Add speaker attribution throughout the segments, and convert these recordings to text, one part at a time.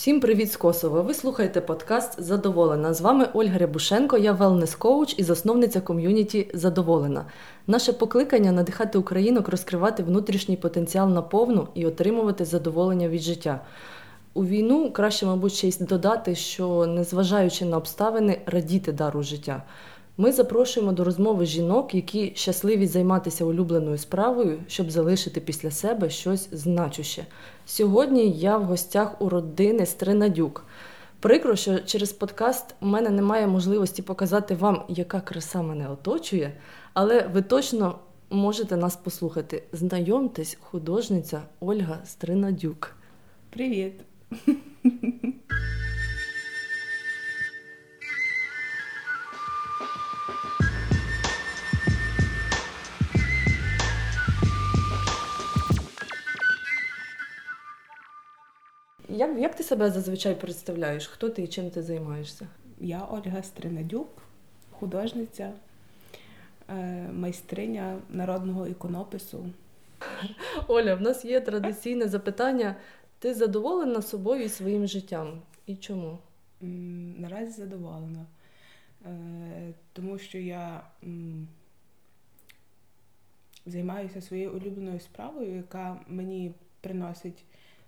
Speaker 1: Всім привіт з Косова! Ви слухаєте подкаст Задоволена. З вами Ольга Рябушенко, я велнес-коуч і засновниця ком'юніті Задоволена. Наше покликання надихати українок розкривати внутрішній потенціал наповну і отримувати задоволення від життя. У війну краще, мабуть, ще й додати, що незважаючи на обставини, радіти дару життя. Ми запрошуємо до розмови жінок, які щасливі займатися улюбленою справою, щоб залишити після себе щось значуще. Сьогодні я в гостях у родини Стринадюк. Прикро, що через подкаст у мене немає можливості показати вам, яка краса мене оточує, але ви точно можете нас послухати. Знайомтесь, художниця Ольга Стринадюк.
Speaker 2: Привіт!
Speaker 1: Як як ти себе зазвичай представляєш? Хто ти і чим ти займаєшся?
Speaker 2: Я Ольга Стринадюк, художниця, е, майстриня народного іконопису.
Speaker 1: Оля, в нас є традиційне запитання. Ти задоволена собою і своїм життям? І чому?
Speaker 2: Наразі задоволена, е, тому що я займаюся своєю улюбленою справою, яка мені приносить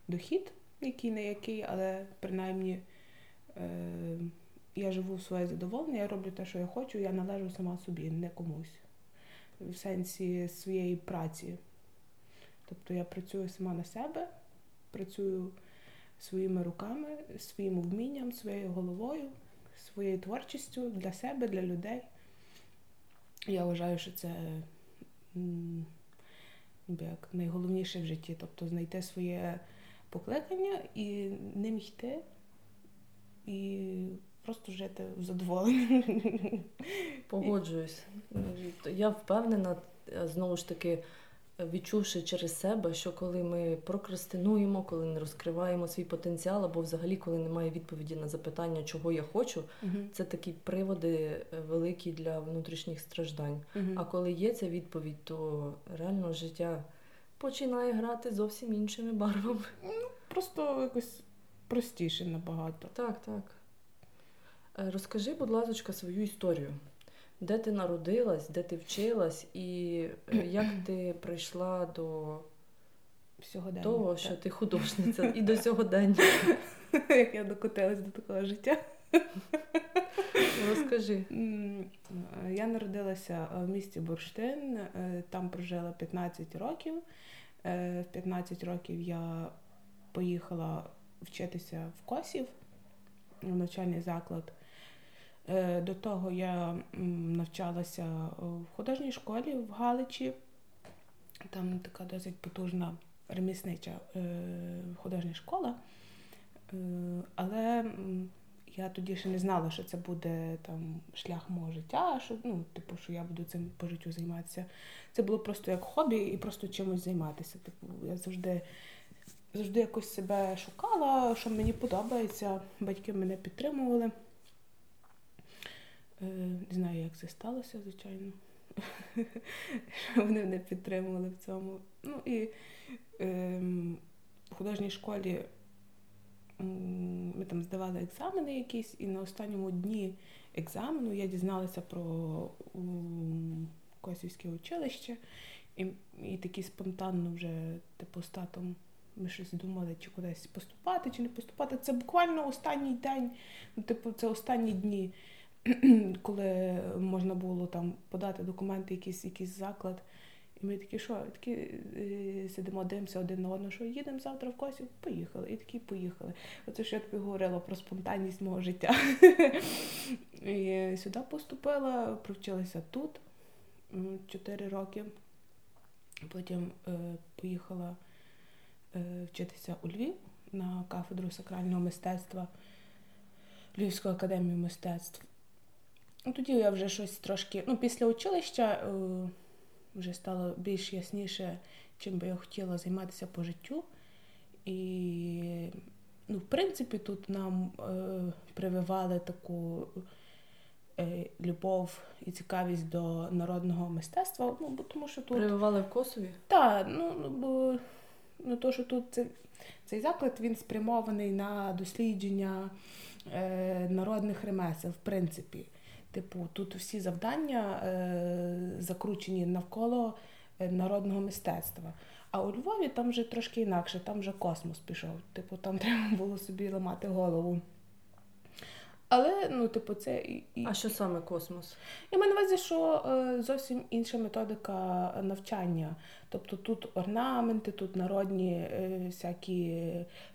Speaker 2: дохід який не який, але принаймні е, я живу своє задоволення, я роблю те, що я хочу, я належу сама собі, не комусь. В сенсі своєї праці. Тобто я працюю сама на себе, працюю своїми руками, своїм вмінням, своєю головою, своєю творчістю для себе, для людей. Я вважаю, що це як найголовніше в житті, тобто знайти своє покликання і ним йти, і просто жити в задоволенні.
Speaker 1: Погоджуюсь. Я впевнена, знову ж таки. Відчувши через себе, що коли ми прокрастинуємо, коли не розкриваємо свій потенціал, або взагалі коли немає відповіді на запитання, чого я хочу, uh-huh. це такі приводи е, великі для внутрішніх страждань. Uh-huh. А коли є ця відповідь, то реально життя починає грати зовсім іншими барвами.
Speaker 2: Ну, Просто якось простіше набагато.
Speaker 1: Так, так. Е, розкажи, будь ласка, свою історію. Де ти народилась, де ти вчилась, і е, як ти прийшла до
Speaker 2: Сьогодення,
Speaker 1: того, що ти художниця, і до сьогодення.
Speaker 2: Як я докотилась до такого життя.
Speaker 1: Розкажи.
Speaker 2: Я народилася в місті Бурштин, е, там прожила 15 років. Е, в 15 років я поїхала вчитися в Косів, в навчальний заклад. Е, до того я навчалася в художній школі в Галичі. Там така досить потужна реміснича художня школа. Але я тоді ще не знала, що це буде там шлях мого життя, що ну, типу, що я буду цим по життю займатися. Це було просто як хобі і просто чимось займатися. Типу, я завжди завжди якось себе шукала, що мені подобається. Батьки мене підтримували. Е, Не знаю, як це сталося, звичайно. Вони мене підтримували в цьому. Ну і е, в художній школі ми там здавали екзамени якісь, і на останньому дні екзамену я дізналася про Косівське училище, і і такі спонтанно вже типу з ми щось думали, чи кудись поступати, чи не поступати. Це буквально останній день, ну, типу, це останні дні, коли можна було там подати документи, якийсь якийсь заклад. І ми такі, що, такі е, сидимо, дивимося один на одного, що їдемо завтра в Косів, поїхали. І такі поїхали. Оце що я тобі говорила про спонтанність мого життя. і Сюди поступила, провчилася тут 4 роки. Потім е, поїхала е, вчитися у Львів на кафедру сакрального мистецтва Львівську академію мистецтв. Тоді я вже щось трошки, ну, після училища. Е, вже стало більш ясніше, чим би я хотіла займатися по життю. І, ну, в принципі, тут нам е, прививали таку е, любов і цікавість до народного мистецтва. Ну, бо тому що тут...
Speaker 1: Прививали в Косові?
Speaker 2: Так, ну, ну, бо ну, то, що тут це Цей заклад він спрямований на дослідження е, народних ремесел, в принципі. Типу, тут всі завдання е, закручені навколо е, народного мистецтва. А у Львові там вже трошки інакше, там вже космос пішов. Типу, там треба було собі ламати голову. Але, ну, типу, це і.
Speaker 1: А що саме космос?
Speaker 2: Я маю на увазі, що е, зовсім інша методика навчання. Тобто тут орнаменти, тут народні е, всякі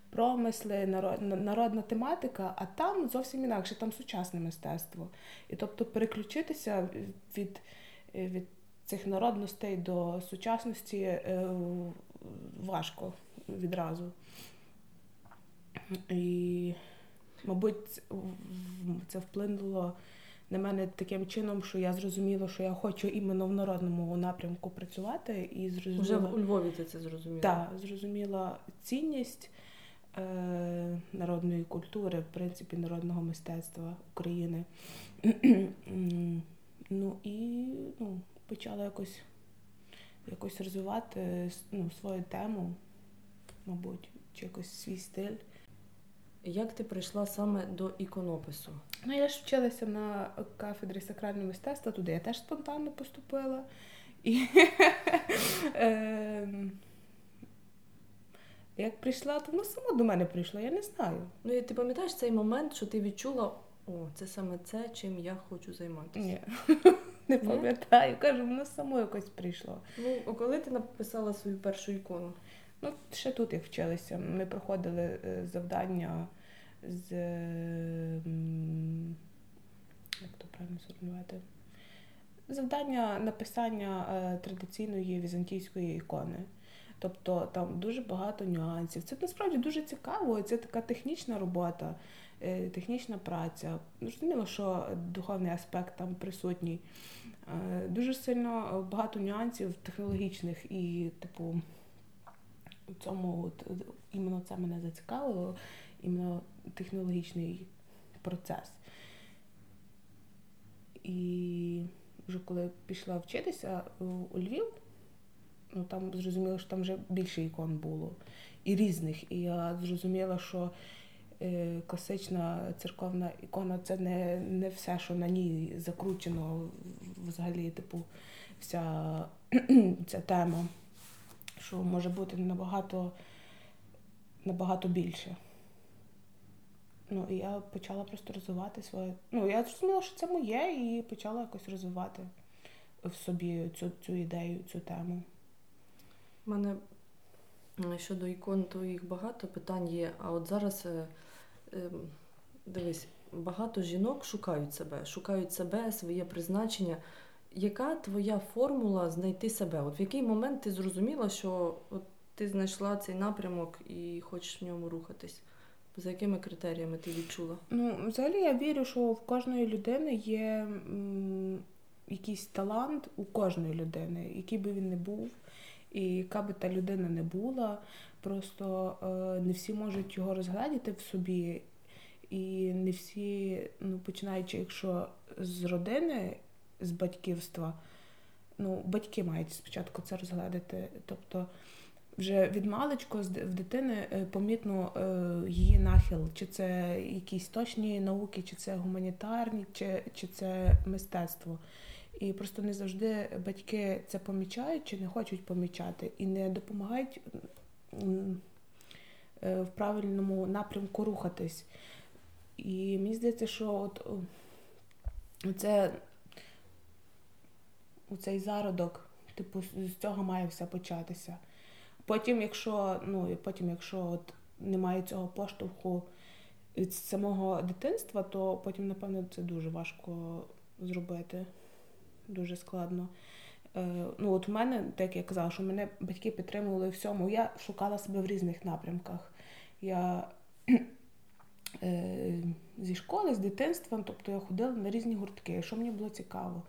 Speaker 2: промисли, народ, народна тематика, а там зовсім інакше, там сучасне мистецтво. І тобто переключитися від, від цих народностей до сучасності е, важко відразу. І Мабуть, це вплинуло на мене таким чином, що я зрозуміла, що я хочу іменно в народному напрямку працювати і зрозуміла...
Speaker 1: Вже у Львові ти це зрозуміла?
Speaker 2: Так, зрозуміла цінність народної культури, в принципі, народного мистецтва України. ну і ну, почала якось якось розвивати ну, свою тему, мабуть, чи якось свій стиль.
Speaker 1: Як ти прийшла саме до іконопису?
Speaker 2: Ну, я ж вчилася на кафедрі сакрального мистецтва, туди я теж спонтанно поступила. І ем, як прийшла, то воно само до мене прийшло, я не знаю.
Speaker 1: Ну і ти пам'ятаєш цей момент, що ти відчула, о, це саме це, чим я хочу займатися?
Speaker 2: Ні. Не пам'ятаю, кажу, воно само якось прийшло.
Speaker 1: Ну, коли ти написала свою першу ікону?
Speaker 2: Ну, ще тут як вчилися. Ми проходили е, завдання з як то правильно сформулювати? Завдання написання е, традиційної візантійської ікони. Тобто там дуже багато нюансів. Це насправді дуже цікаво, це така технічна робота, е, технічна праця. Зрозуміло, що духовний аспект там присутній. Е, дуже сильно багато нюансів технологічних і, типу, у цьому от, іменно це мене зацікавило іменно технологічний процес. І вже коли пішла вчитися у Львів, ну там зрозуміло, що там вже більше ікон було і різних. І я зрозуміла, що е, класична церковна ікона це не не все, що на ній закручено взагалі, типу, вся ця тема, що може бути набагато, набагато більше. Ну, і я почала просто розвивати своє. Ну, я зрозуміла, що це моє, і почала якось розвивати в собі цю цю ідею, цю тему.
Speaker 1: Мене щодо ікон, то їх багато питань є. А от зараз е, е, дивись, багато жінок шукають себе, шукають себе, своє призначення. Яка твоя формула знайти себе? От в який момент ти зрозуміла, що от ти знайшла цей напрямок і хочеш в ньому рухатись? За якими критеріями ти відчула?
Speaker 2: Ну, взагалі я вірю, що в кожної людини є м, якийсь талант у кожної людини, який би він не був, і яка би та людина не була. Просто е, не всі можуть його розглядіти в собі, і не всі, ну, починаючи, якщо з родини, з батьківства, ну, батьки мають спочатку це розглядати. Тобто вже від маличку в дитини е, помітно е, її нахил, чи це якісь точні науки, чи це гуманітарні, чи, чи це мистецтво. І просто не завжди батьки це помічають чи не хочуть помічати і не допомагають е, в правильному напрямку рухатись. І мені здається, що от це цей зародок, типу, з цього має все початися. Потім, якщо ну, і потім, якщо от немає цього поштовху від самого дитинства, то потім, напевно, це дуже важко зробити. Дуже складно. Е, ну, от У мене, так як я казала, що мене батьки підтримували всьому. Я шукала себе в різних напрямках. Я е, зі школи, з дитинства, тобто я ходила на різні гуртки, що мені було цікаво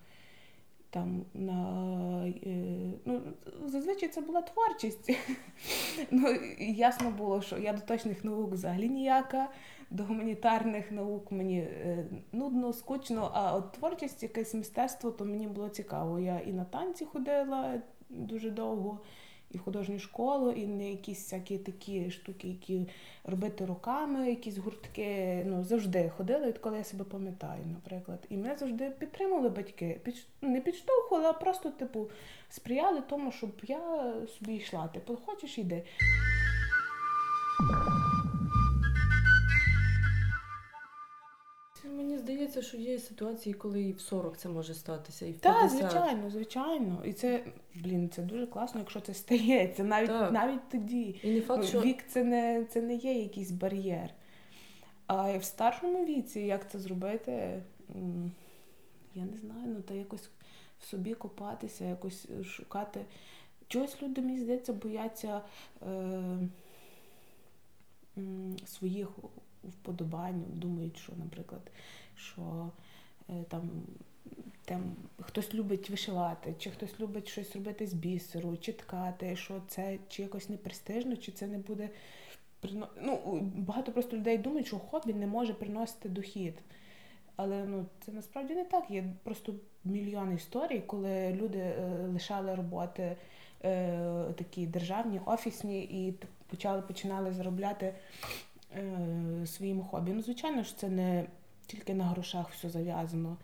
Speaker 2: там на е, ну, зазвичай це була творчість. ну, Ясно було, що я до точних наук взагалі ніяка, до гуманітарних наук мені е, нудно, скучно, а от творчість, якесь мистецтво, то мені було цікаво. Я і на танці ходила дуже довго, і в художню школу, і не якісь всякі такі штуки, які робити руками, якісь гуртки. Ну завжди ходили, відколи я себе пам'ятаю, наприклад. І мене завжди підтримували батьки. Під, не підштовхували, а просто, типу, сприяли тому, щоб я собі йшла. Типу, хочеш йди.
Speaker 1: Мені здається, що є ситуації, коли і в 40 це може статися, і в
Speaker 2: Так, звичайно, звичайно. І це, блін, це дуже класно, якщо це стається, навіть
Speaker 1: Так.
Speaker 2: навіть тоді.
Speaker 1: І не факт, що
Speaker 2: Вік це не, це не є якийсь бар'єр. А в старшому віці, як це зробити, я не знаю, ну та якось в собі копатися, якось шукати. Чогось люди, мені здається, бояться е, своїх вподобань, думають, що, наприклад, що е, там, там хтось любить вишивати, чи хтось любить щось робити з бісеру, чи ткати, що це чи якось не престижно, чи це не буде. Ну, багато просто людей думають, що хобі не може приносити дохід. Але ну, це насправді не так. Є просто мільйон історій, коли люди е, лишали роботи е, такі державні, офісні і почали починали заробляти своїм хобі. Ну, звичайно ж, це не тільки на грошах все зав'язано.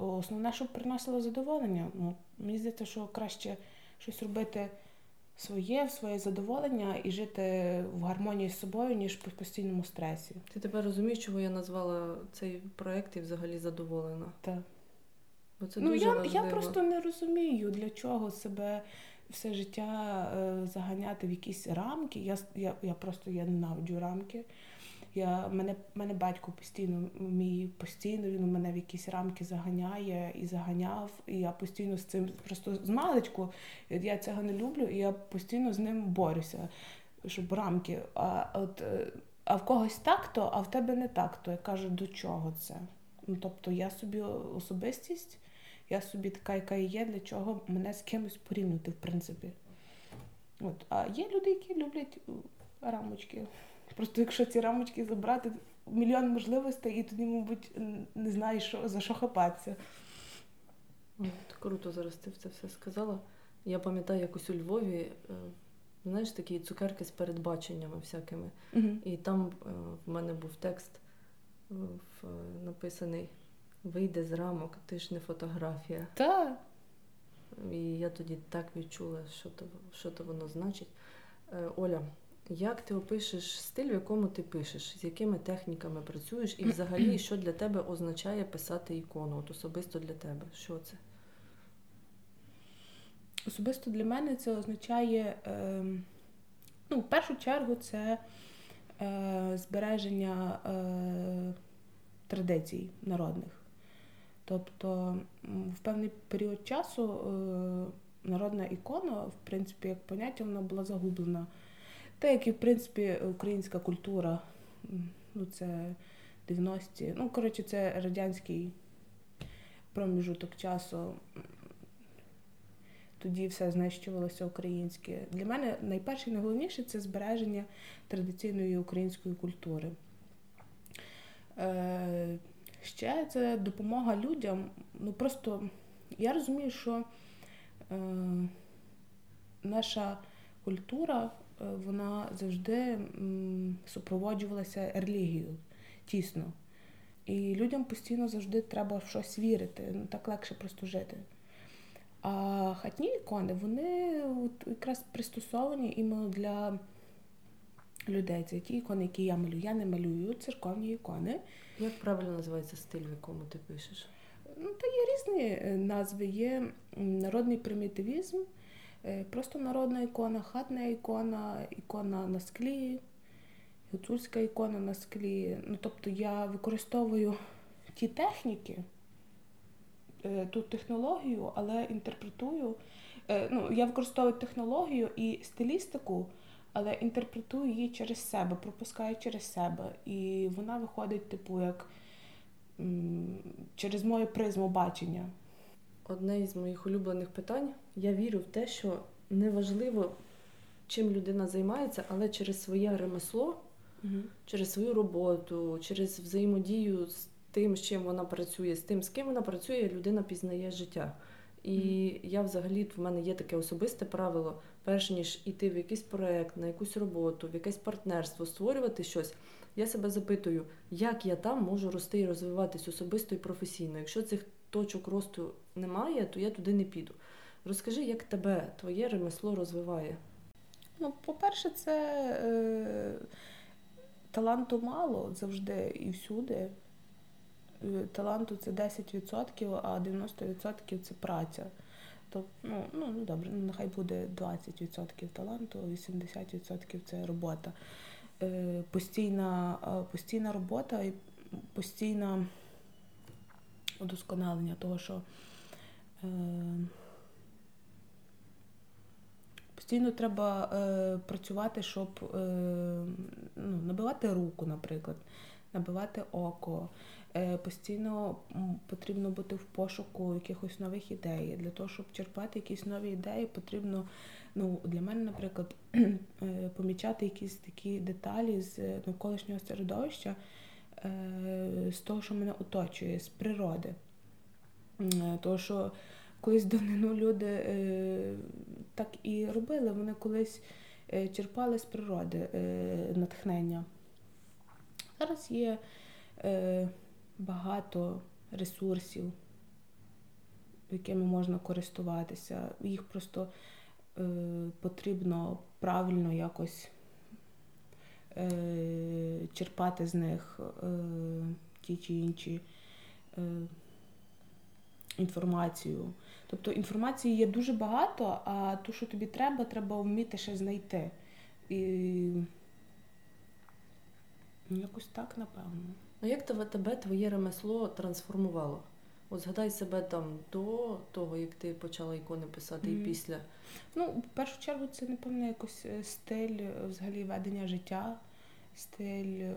Speaker 2: Основне, щоб приносило задоволення. Ну, мені здається, що краще щось робити своє, в своє задоволення і жити в гармонії з собою, ніж в постійному стресі.
Speaker 1: ти тепер розумієш, чого я назвала цей проект і взагалі задоволена.
Speaker 2: Так.
Speaker 1: Бо це
Speaker 2: ну,
Speaker 1: дуже
Speaker 2: я,
Speaker 1: важливо.
Speaker 2: я просто не розумію, для чого себе все життя е, заганяти в якісь рамки. Я, я, я просто я ненавиджу рамки. Я, мене, мене батько постійно, мій постійно він у мене в якісь рамки заганяє і заганяв. І я постійно з цим просто з маличку я цього не люблю, і я постійно з ним борюся, щоб рамки. А от е, а в когось так то, а в тебе не так то. Я кажу, до чого це? Ну, тобто я собі особистість, я собі така, яка і є, для чого мене з кимось порівнювати, в принципі. От. А є люди, які люблять е, рамочки. Просто якщо ці рамочки забрати, мільйон можливостей, і тоді, мабуть, не знаєш, що, за що хапатися.
Speaker 1: Круто зараз ти це все сказала. Я пам'ятаю якось у Львові, е, знаєш, такі цукерки з передбаченнями всякими.
Speaker 2: Угу.
Speaker 1: І там е, в мене був текст е, в, написаний Вийде з рамок, ти ж не фотографія.
Speaker 2: Так.
Speaker 1: І я тоді так відчула, що то, що то воно значить. Е, Оля, як ти опишеш стиль, в якому ти пишеш, з якими техніками працюєш, і взагалі, що для тебе означає писати ікону? От особисто для тебе? Що це?
Speaker 2: Особисто для мене це означає, е, ну, в першу чергу, це е, збереження е, традицій народних. Тобто в певний період часу е, народна ікона, в принципі, як поняття, вона була загублена. Та як і, в принципі, українська культура, ну, це 90-ті, ну, коротше, це радянський проміжуток часу тоді все знищувалося українське. Для мене найперше і найголовніше це збереження традиційної української культури. Ще це допомога людям. Ну просто я розумію, що е, наша культура е, вона завжди м, супроводжувалася релігією тісно. І людям постійно завжди треба в щось вірити. Ну так легше просто жити. А хатні ікони, вони от якраз пристосовані іменно для людей. Це ті ікони, які я малюю. Я не малюю церковні ікони.
Speaker 1: Як правильно називається стиль, в якому ти пишеш?
Speaker 2: Ну, та є різні е, назви. Є народний примітивізм, е, просто народна ікона, хатна ікона, ікона на склі, гуцульська ікона на склі. Ну, тобто я використовую ті техніки, е, ту технологію, але інтерпретую. Ну, я використовую технологію і стилістику, але інтерпретую її через себе, пропускаю через себе. І вона виходить, типу, як через мою призму бачення.
Speaker 1: Одне із моїх улюблених питань. Я вірю в те, що неважливо, чим людина займається, але через своє ремесло, через свою роботу, через взаємодію з тим, з чим вона працює, з тим, з ким вона працює, людина пізнає життя. І я взагалі в мене є таке особисте правило перш ніж іти в якийсь проект, на якусь роботу, в якесь партнерство, створювати щось, я себе запитую, як я там можу рости і розвиватись особисто і професійно. Якщо цих точок росту немає, то я туди не піду. Розкажи, як тебе твоє ремесло розвиває?
Speaker 2: Ну, по-перше, це е, таланту мало завжди і всюди. Е, таланту це 10%, а 90% це праця. То, ну, ну, ну добре, ну нехай буде 20% таланту, 80% це робота. Е, Постійна постійна робота і постійне удосконалення того, що е, постійно треба е, працювати, щоб е, ну, набивати руку, наприклад, набивати око. Е, постійно потрібно бути в пошуку якихось нових ідей. Для того, щоб черпати якісь нові ідеї, потрібно ну, для мене, наприклад, е, помічати якісь такі деталі з навколишнього середовища, е, з того, що мене оточує, з природи. Тому що колись давнину люди так і робили, вони колись черпали з природи натхнення. Зараз є багато ресурсів, якими можна користуватися. Їх просто е, потрібно правильно якось е, черпати з них е, ті чи інші е, інформацію. Тобто інформації є дуже багато, а то, що тобі треба, треба вміти ще знайти. І якось так, напевно.
Speaker 1: А як тебе, тебе твоє ремесло трансформувало? От згадай себе там до того, як ти почала ікони писати, mm-hmm. і після.
Speaker 2: Ну, в першу чергу, це, напевно, якось е, стиль е, взагалі ведення життя, стиль, е,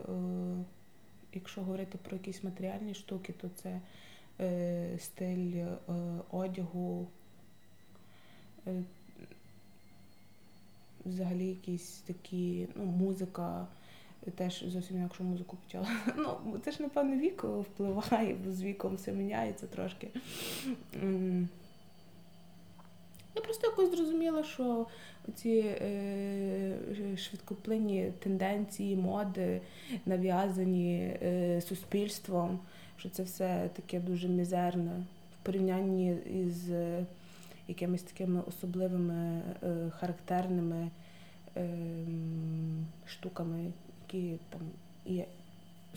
Speaker 2: якщо говорити про якісь матеріальні штуки, то це е, стиль е, одягу, е, взагалі якісь такі, ну, музика теж зовсім інакшу музику почала. Ну, це ж, напевно, вік впливає, бо з віком все міняється трошки. Я просто якось зрозуміла, що ці е, швидкоплинні тенденції, моди, нав'язані е, суспільством, що це все таке дуже мізерне в порівнянні із якимись такими особливими е, характерними ем, штуками, які там є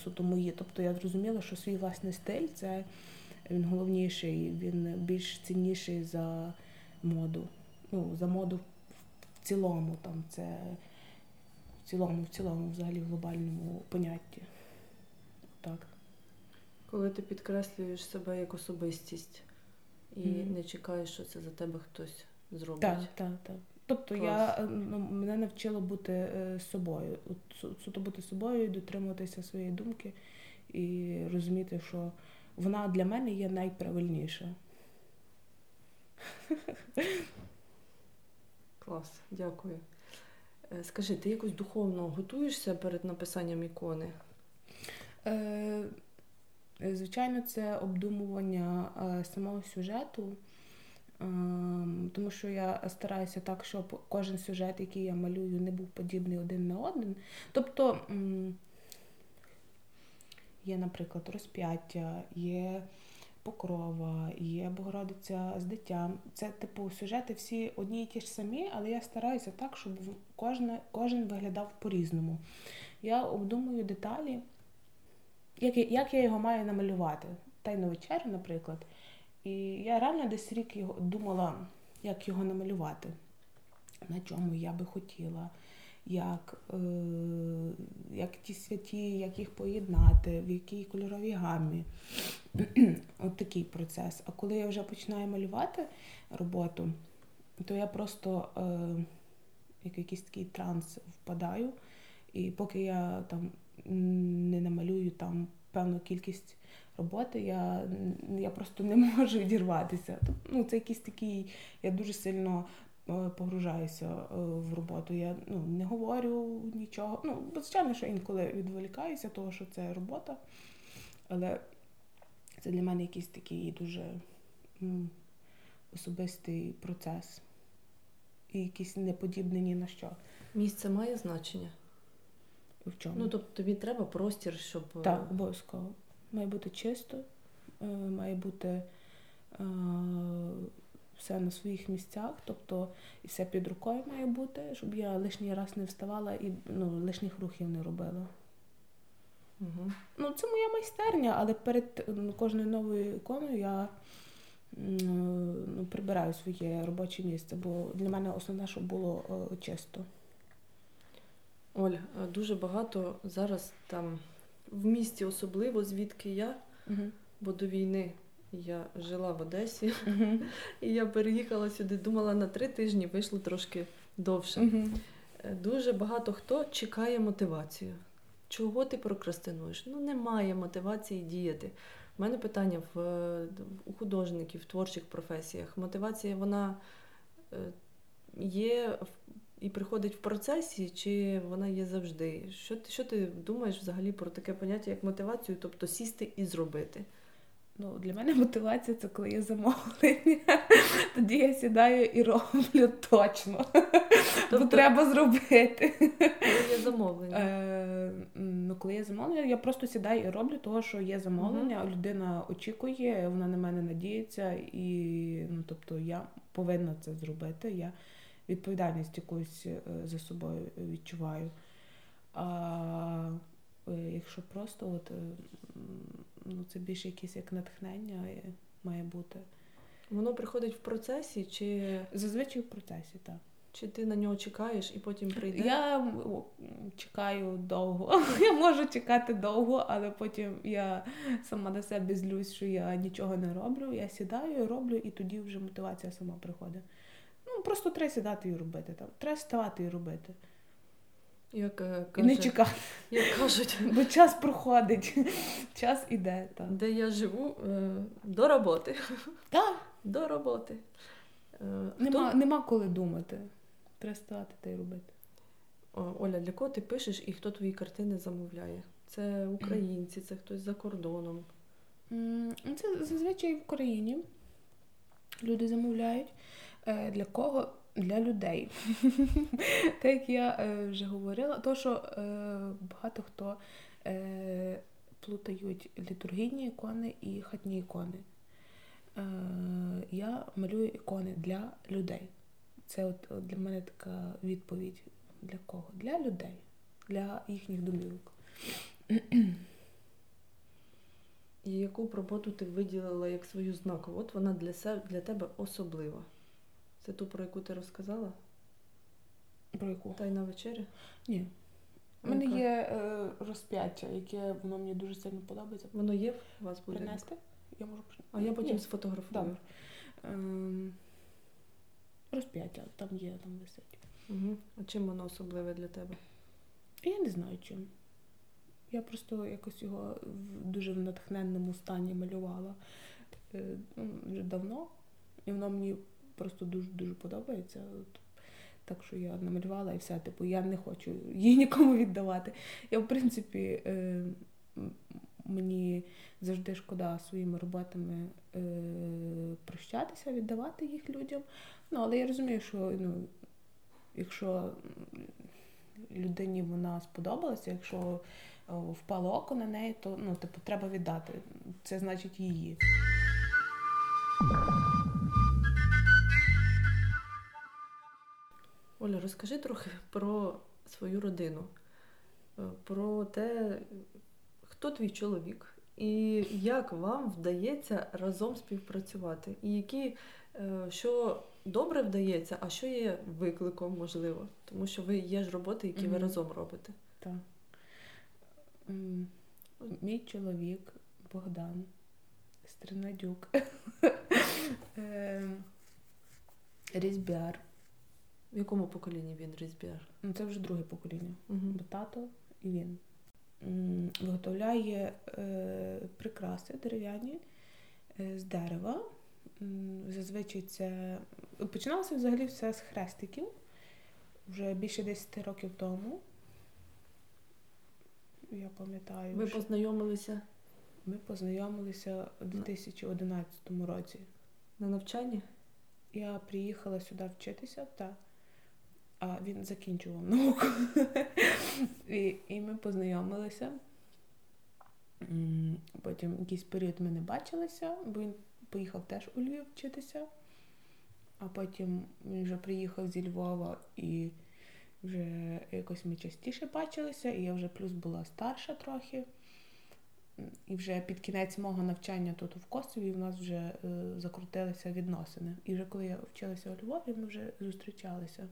Speaker 2: суто мої. Тобто я зрозуміла, що свій власний стиль це він головніший, він більш цінніший за моду. Ну, за моду в цілому, там це в цілому, в цілому, взагалі в глобальному понятті. Так.
Speaker 1: Коли ти підкреслюєш себе як особистість і mm-hmm. не чекаєш, що це за тебе хтось зробить.
Speaker 2: Так, так, так. Тобто Клас. я е, ну, мене навчило бути е, собою, суто бути собою, дотримуватися своєї думки і розуміти, що вона для мене є найправильніша.
Speaker 1: Клас, дякую. Е, скажи, ти якось духовно готуєшся перед написанням ікони?
Speaker 2: Е, Звичайно, це обдумування самого сюжету. Ем, тому що я стараюся так, щоб кожен сюжет, який я малюю, не був подібний один на один. Тобто є, наприклад, розп'яття, є покрова, є Богородиця з дитям. Це, типу, сюжети всі одні і ті ж самі, але я стараюся так, щоб кожен, кожен виглядав по-різному. Я обдумую деталі, як як я його маю намалювати. Тайну вечерю, наприклад. І я реально десь рік його думала, як його намалювати, на чому я би хотіла, як е, як ті святі, як їх поєднати, в якій кольоровій гамі. От такий процес. А коли я вже починаю малювати роботу, то я просто е, як якийсь такий транс впадаю. І поки я там не намалюю там певну кількість роботи, я я просто не можу відірватися. Ну, Це якийсь такий, я дуже сильно е, погружаюся е, в роботу. Я ну, не говорю нічого. Ну, звичайно, що інколи відволікаюся, того, що це робота. Але це для мене якийсь такий дуже м, особистий процес. і якісь не подібне ні на що.
Speaker 1: Місце має значення.
Speaker 2: В чому?
Speaker 1: Ну, тобто тобі треба простір, щоб. е,
Speaker 2: Так, обов'язково. Має бути чисто, е, має бути е, все на своїх місцях, тобто і все під рукою має бути, щоб я лишній раз не вставала і ну, лишніх рухів не робила.
Speaker 1: Угу.
Speaker 2: Ну, це моя майстерня, але перед кожною новою іконою я ну, прибираю своє робоче місце, бо для мене основне, щоб було е, чисто.
Speaker 1: Оль, е, дуже багато зараз там в місті, особливо звідки я,
Speaker 2: Угу.
Speaker 1: бо до війни я жила в Одесі, і я переїхала сюди, думала на три тижні, вийшло трошки довше. Е, Дуже багато хто чекає мотивацію. Чого ти прокрастинуєш? Ну, немає мотивації діяти. У мене питання в, е, у художників, в творчих професіях. Мотивація вона е, є і приходить в процесі, чи вона є завжди? Що ти, що ти думаєш взагалі про таке поняття, як мотивацію, тобто сісти і зробити?
Speaker 2: Ну, для мене мотивація це коли є замовлення. Тоді я сідаю і роблю точно. Бо
Speaker 1: Тобто-
Speaker 2: треба зробити.
Speaker 1: Коли є замовлення.
Speaker 2: Е, ну, коли є замовлення, я просто сідаю і роблю того, що є замовлення. Людина очікує, вона на мене надіється, і ну, тобто я повинна це зробити. Я відповідальність якусь е, за собою відчуваю. А е, якщо просто, от, е, ну, це більше якесь як натхнення має бути.
Speaker 1: Воно приходить в процесі, чи,
Speaker 2: Зазвичай в процесі, так.
Speaker 1: чи ти на нього чекаєш і потім прийде?
Speaker 2: Я чекаю довго. Я можу чекати довго, але потім я сама на себе злюсь, що я нічого не роблю. Я сідаю, роблю, і тоді вже мотивація сама приходить. Ну, просто треба сідати і робити. Там. Треба ставати і робити.
Speaker 1: Як, е,
Speaker 2: І не чекати.
Speaker 1: як кажуть,
Speaker 2: Бо час проходить, час іде. Так.
Speaker 1: де я живу, е, до роботи.
Speaker 2: Так,
Speaker 1: До роботи. Е,
Speaker 2: нема,
Speaker 1: хто-
Speaker 2: нема коли думати. Треба ставати та й робити.
Speaker 1: О, Оля, для кого ти пишеш і хто твої картини замовляє? Це українці, це хтось за кордоном.
Speaker 2: Ну, Це зазвичай в Україні люди замовляють. Е, Для кого? Для людей. Так як я е, вже говорила, то що е, багато хто плутають літургійні ікони і хатні ікони. Я малюю ікони для людей. Це от, для мене така відповідь. Для кого? Для людей, для їхніх домівок.
Speaker 1: І яку роботу ти виділила як свою знакову? От вона для, себе, для тебе особлива. Це ту, про яку ти розказала?
Speaker 2: Про яку?
Speaker 1: Тайна вечеря?
Speaker 2: Ні. У мене є е, розп'яття, яке воно мені дуже сильно подобається.
Speaker 1: Воно є у вас буде?
Speaker 2: Принести? Я можу.
Speaker 1: А я потім
Speaker 2: Ні.
Speaker 1: сфотографую.
Speaker 2: Добре. Ем, розп'яття, там є, там висить.
Speaker 1: Угу. А чим воно особливе для тебе?
Speaker 2: Я не знаю чим. Я просто якось його в дуже в натхненному стані малювала е, ну, вже давно. І воно мені просто дуже-дуже подобається. От, так що я намалювала і все. Типу, я не хочу її нікому віддавати. Я, в принципі, е, мені завжди шкода своїми роботами е, прощатися, віддавати їх людям. Ну, але я розумію, що ну, якщо людині вона сподобалася, якщо впало око на неї, то ну, типу, треба віддати. Це значить її.
Speaker 1: Оля, розкажи трохи про свою родину, Е, про те, хто твій чоловік, і як вам вдається разом співпрацювати, і які, е, що добре вдається, а що є викликом, можливо, тому що ви є ж роботи, які ви
Speaker 2: Мгм.
Speaker 1: разом робите.
Speaker 2: Так. Мій чоловік Богдан Стринадюк. Ем, Різьбяр.
Speaker 1: В якому поколінні він різьбяр?
Speaker 2: Ну, Це вже друге покоління.
Speaker 1: Угу.
Speaker 2: Бо тато і він. Виготовляє е, прикраси дерев'яні е, з дерева. Зазвичай це починалося взагалі все з хрестиків вже більше 10 років тому. Я пам'ятаю,
Speaker 1: Ви
Speaker 2: що
Speaker 1: познайомилися
Speaker 2: ми познайомилися у 2011 році.
Speaker 1: на навчанні?
Speaker 2: Я приїхала сюди вчитися, та а він закінчував науку. І і ми познайомилися. Потім якийсь період ми не бачилися, бо він поїхав теж у Львів вчитися, а потім він вже приїхав зі Львова і вже якось ми частіше бачилися, і я вже плюс була старша трохи. І вже під кінець мого навчання тут в Косові в нас вже е, закрутилися відносини. І вже коли я вчилася у Львові, ми вже зустрічалися.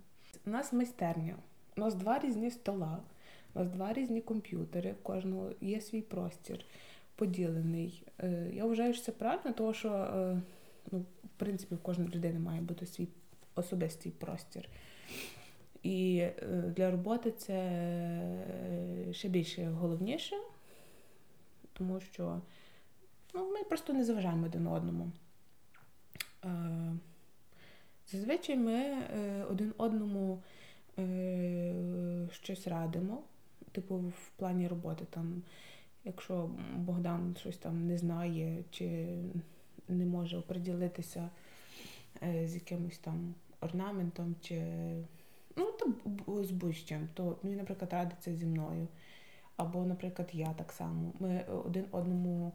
Speaker 2: У нас майстерня, у нас два різні стола, у нас два різні комп'ютери, в кожного є свій простір поділений. Е, я вважаю, що це правильно, тому що е, ну, в принципі в кожної людини має бути свій особистий простір. І е, для роботи це ще більше головніше, тому що ну, ми просто не заважаємо один одному. Зазвичай ми один одному щось радимо, типу в плані роботи. там Якщо Богдан щось там не знає чи не може оприділитися е, з якимось там орнаментом, чи ну, то з будь-чим, то він, наприклад, радиться зі мною. Або, наприклад, я так само. Ми один одному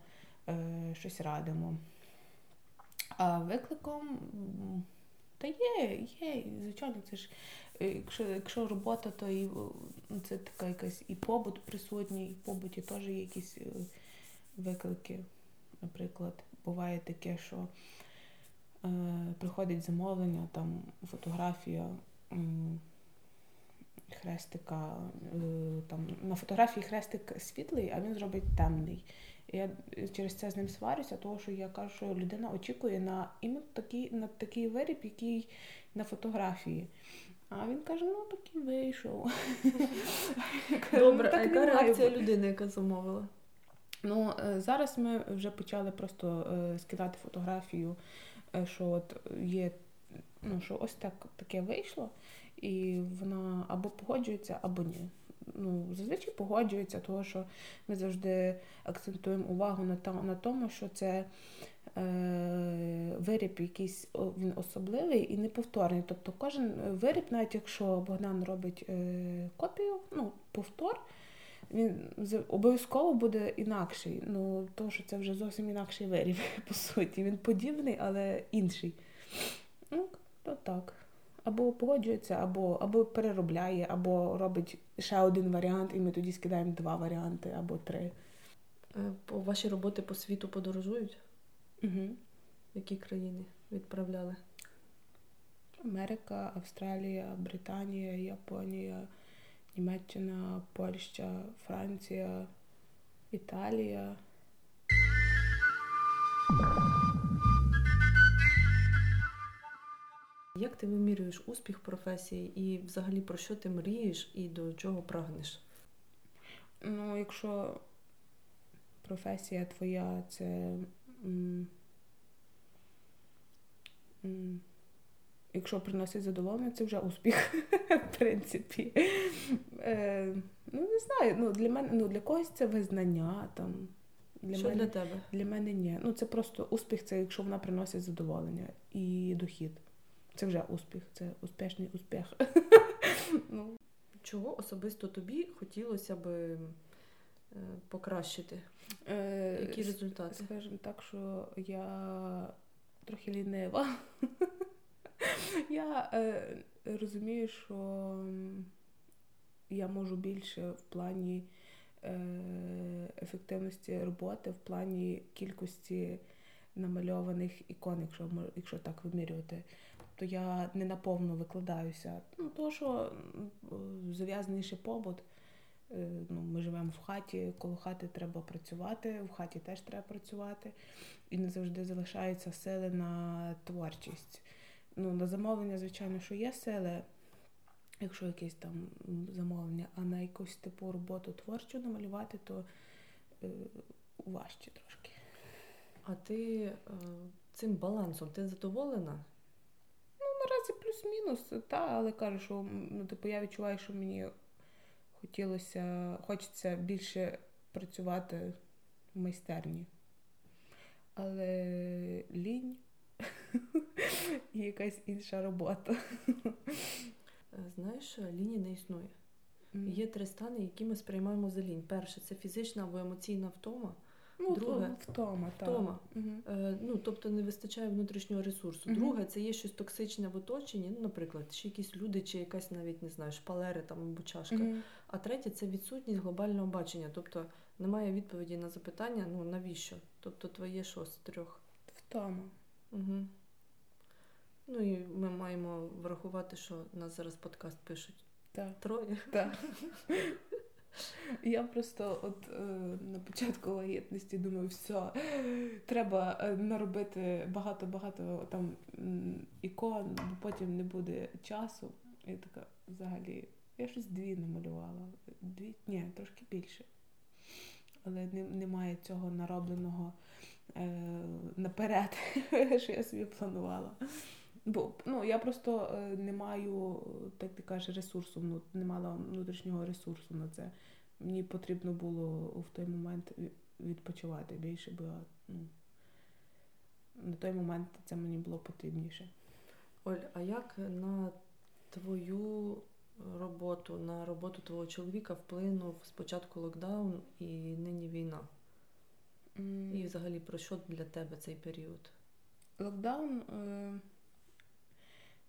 Speaker 2: е, щось радимо. А викликом та є, є, звичайно, це ж Е, якщо якщо робота, то і ну, це така якась і побут присутній, і в побуті теж є якісь е, виклики. Наприклад, буває таке, що е, приходить замовлення, там фотографія е, хрестика, е, там на фотографії хрестик світлий, а він зробить темний. Я через це з ним сварюся, тому що я кажу, що людина очікує на іменно такий на такий виріб, який на фотографії. А він каже, ну так і вийшов.
Speaker 1: Добре, а яка реакція людини, яка замовила?
Speaker 2: Ну, е, зараз ми вже почали просто е, скидати фотографію, е, що от є, ну, що ось так таке вийшло, і вона або погоджується, або ні. Ну, Зазвичай погоджується, тому що ми завжди акцентуємо увагу на на тому, що це Е, виріб якийсь він особливий і неповторний. Тобто кожен виріб, навіть якщо Богдан робить е, копію, ну, повтор, він обов'язково буде інакший. Ну, тому що це вже зовсім інакший виріб, по суті. Він подібний, але інший. Ну, то так. Або погоджується, або або переробляє, або робить ще один варіант, і ми тоді скидаємо два варіанти або три.
Speaker 1: Е, ваші роботи по світу подорожують?
Speaker 2: Угу.
Speaker 1: Які країни відправляли?
Speaker 2: Америка, Австралія, Британія, Японія, Німеччина, Польща, Франція, Італія.
Speaker 1: Як ти вимірюєш успіх професії і взагалі про що ти мрієш і до чого прагнеш?
Speaker 2: Ну, якщо професія твоя це Якщо приносить задоволення, це вже успіх, в принципі. Е, Ну, не знаю. Ну, Для мене, ну, для когось це визнання. там.
Speaker 1: Для Що мене, для тебе?
Speaker 2: Для мене ні. Ну, Це просто успіх, це якщо вона приносить задоволення і дохід. Це вже успіх, це успішний успіх.
Speaker 1: ну. Чого особисто тобі хотілося би Е, покращити? Е, Які результати?
Speaker 2: Скажімо так, що я трохи лінива. Я е, розумію, що я можу більше в плані ефективності роботи, в плані кількості намальованих ікон, якщо якщо так вимірювати. Тобто я не наповну викладаюся. Ну, Тому що зав'язаний побут. Е, ну, Ми живемо в хаті, коло хати треба працювати, в хаті теж треба працювати, і не завжди залишаються сили на творчість. Ну, На замовлення, звичайно, що є сили, якщо якесь там замовлення, а на якусь типу роботу творчу намалювати, то е, важче трошки.
Speaker 1: А ти е, цим балансом ти задоволена?
Speaker 2: Ну, плюс-мінус, та, але кажу, що ну, типу, я відчуваю, що мені хотілося, хочеться більше працювати в майстерні. Але лінь і якась інша робота.
Speaker 1: Е, Знаєш, лінії не існує. Є три стани, які ми сприймаємо за лінь. Перше це фізична або емоційна втома.
Speaker 2: Ну,
Speaker 1: друге-
Speaker 2: втома, так.
Speaker 1: втома.
Speaker 2: Мгм.
Speaker 1: Е, ну, тобто не вистачає внутрішнього ресурсу.
Speaker 2: Мгм.
Speaker 1: Друге, це є щось токсичне в оточенні, ну, наприклад, чи якісь люди, чи якась навіть не знаю, шпалери там або чашка.
Speaker 2: Мгм.
Speaker 1: А третє це відсутність глобального бачення. Тобто немає відповіді на запитання, ну навіщо? Тобто твоє що з трьох.
Speaker 2: Втома.
Speaker 1: Угу. Ну і ми маємо врахувати, що нас зараз подкаст пишуть
Speaker 2: Так.
Speaker 1: троє.
Speaker 2: Так. Я просто от е, на початку вагітності думаю, все, треба е, наробити багато-багато там ікон, бо потім не буде часу. І така взагалі, я щось дві намалювала. Дві? Ні, трошки більше. Але немає цього наробленого е, наперед, що я собі планувала. Бо ну, я просто е, не маю, так ти кажеш, ресурсу, ну, не мала внутрішнього ресурсу на це. Мені потрібно було в той момент відпочивати більше, бо ну, на той момент це мені було потрібніше.
Speaker 1: Оль, а як на твою роботу, на роботу твого чоловіка вплинув спочатку локдаун і нині війна?
Speaker 2: М,
Speaker 1: І взагалі про що для тебе цей період?
Speaker 2: Локдаун, е,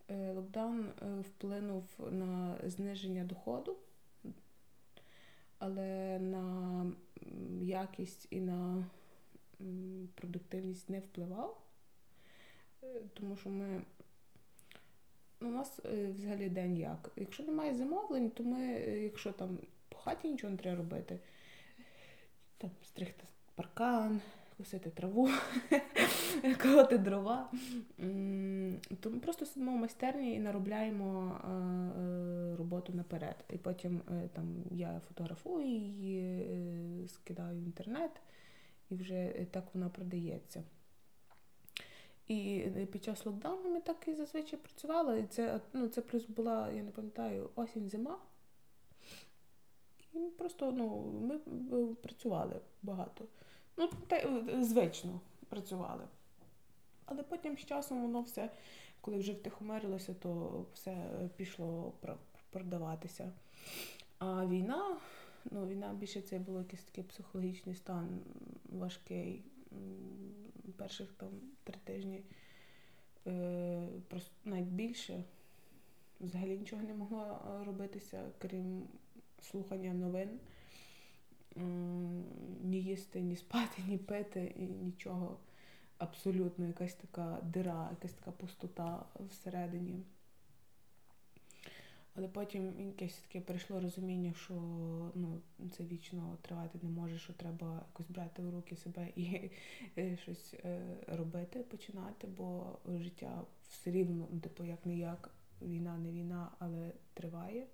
Speaker 2: локдаун е, вплинув на зниження доходу, але на якість і на продуктивність не впливав, Е, тому що ми. Ну, у нас е, взагалі день як. Якщо немає замовлень, то ми, е, якщо там по хаті нічого не треба робити, там стригти паркан, косити траву, колоти дрова. То ми просто сидимо в майстерні і наробляємо е, е, роботу наперед. І потім е, там я фотографую її, скидаю в інтернет, і вже так вона продається. І під час локдауну ми так і зазвичай працювали. І це, ну, це плюс була, я не пам'ятаю, осінь-зима. І просто ну, ми працювали багато. Ну, те, е, звично працювали. Але потім з часом воно все, коли вже втихомирилося, то все пішло продаватися. А війна, ну, війна більше це було якийсь такий психологічний стан важкий. Перших там три тижні е, просто навіть більше. Взагалі нічого не могло е, робитися, крім слухання новин. Ні їсти, ні спати, ні пити, і нічого. Абсолютно якась така дира, якась така пустота всередині. Але потім якесь таке прийшло розуміння, що ну, це вічно тривати не може, що треба якось брати в руки себе і е, щось е, робити, починати, бо життя все рівно, ну, типу, як не як, війна не війна, але триває.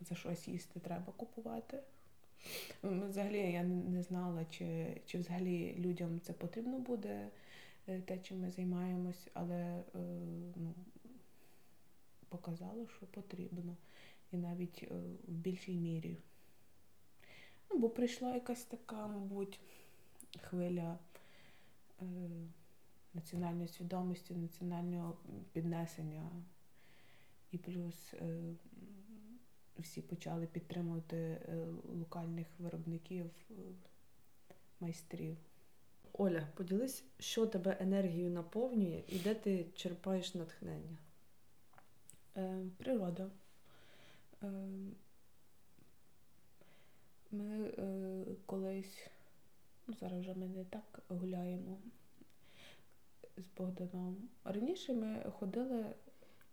Speaker 2: За щось їсти треба купувати. Взагалі я не знала, чи, чи взагалі людям це потрібно буде, е, те, чим ми займаємось, але е, ну, показало, що потрібно. І навіть е, в більшій мірі. Ну, бо прийшла якась така, мабуть, хвиля національної свідомості, національного піднесення. І плюс всі почали підтримувати е, локальних виробників, е, майстрів.
Speaker 1: Оля, поділись, що тебе енергією наповнює і де ти черпаєш натхнення?
Speaker 2: Е, природа. Е, ми е, колись, ну зараз вже ми не так гуляємо з Богданом. Раніше ми ходили.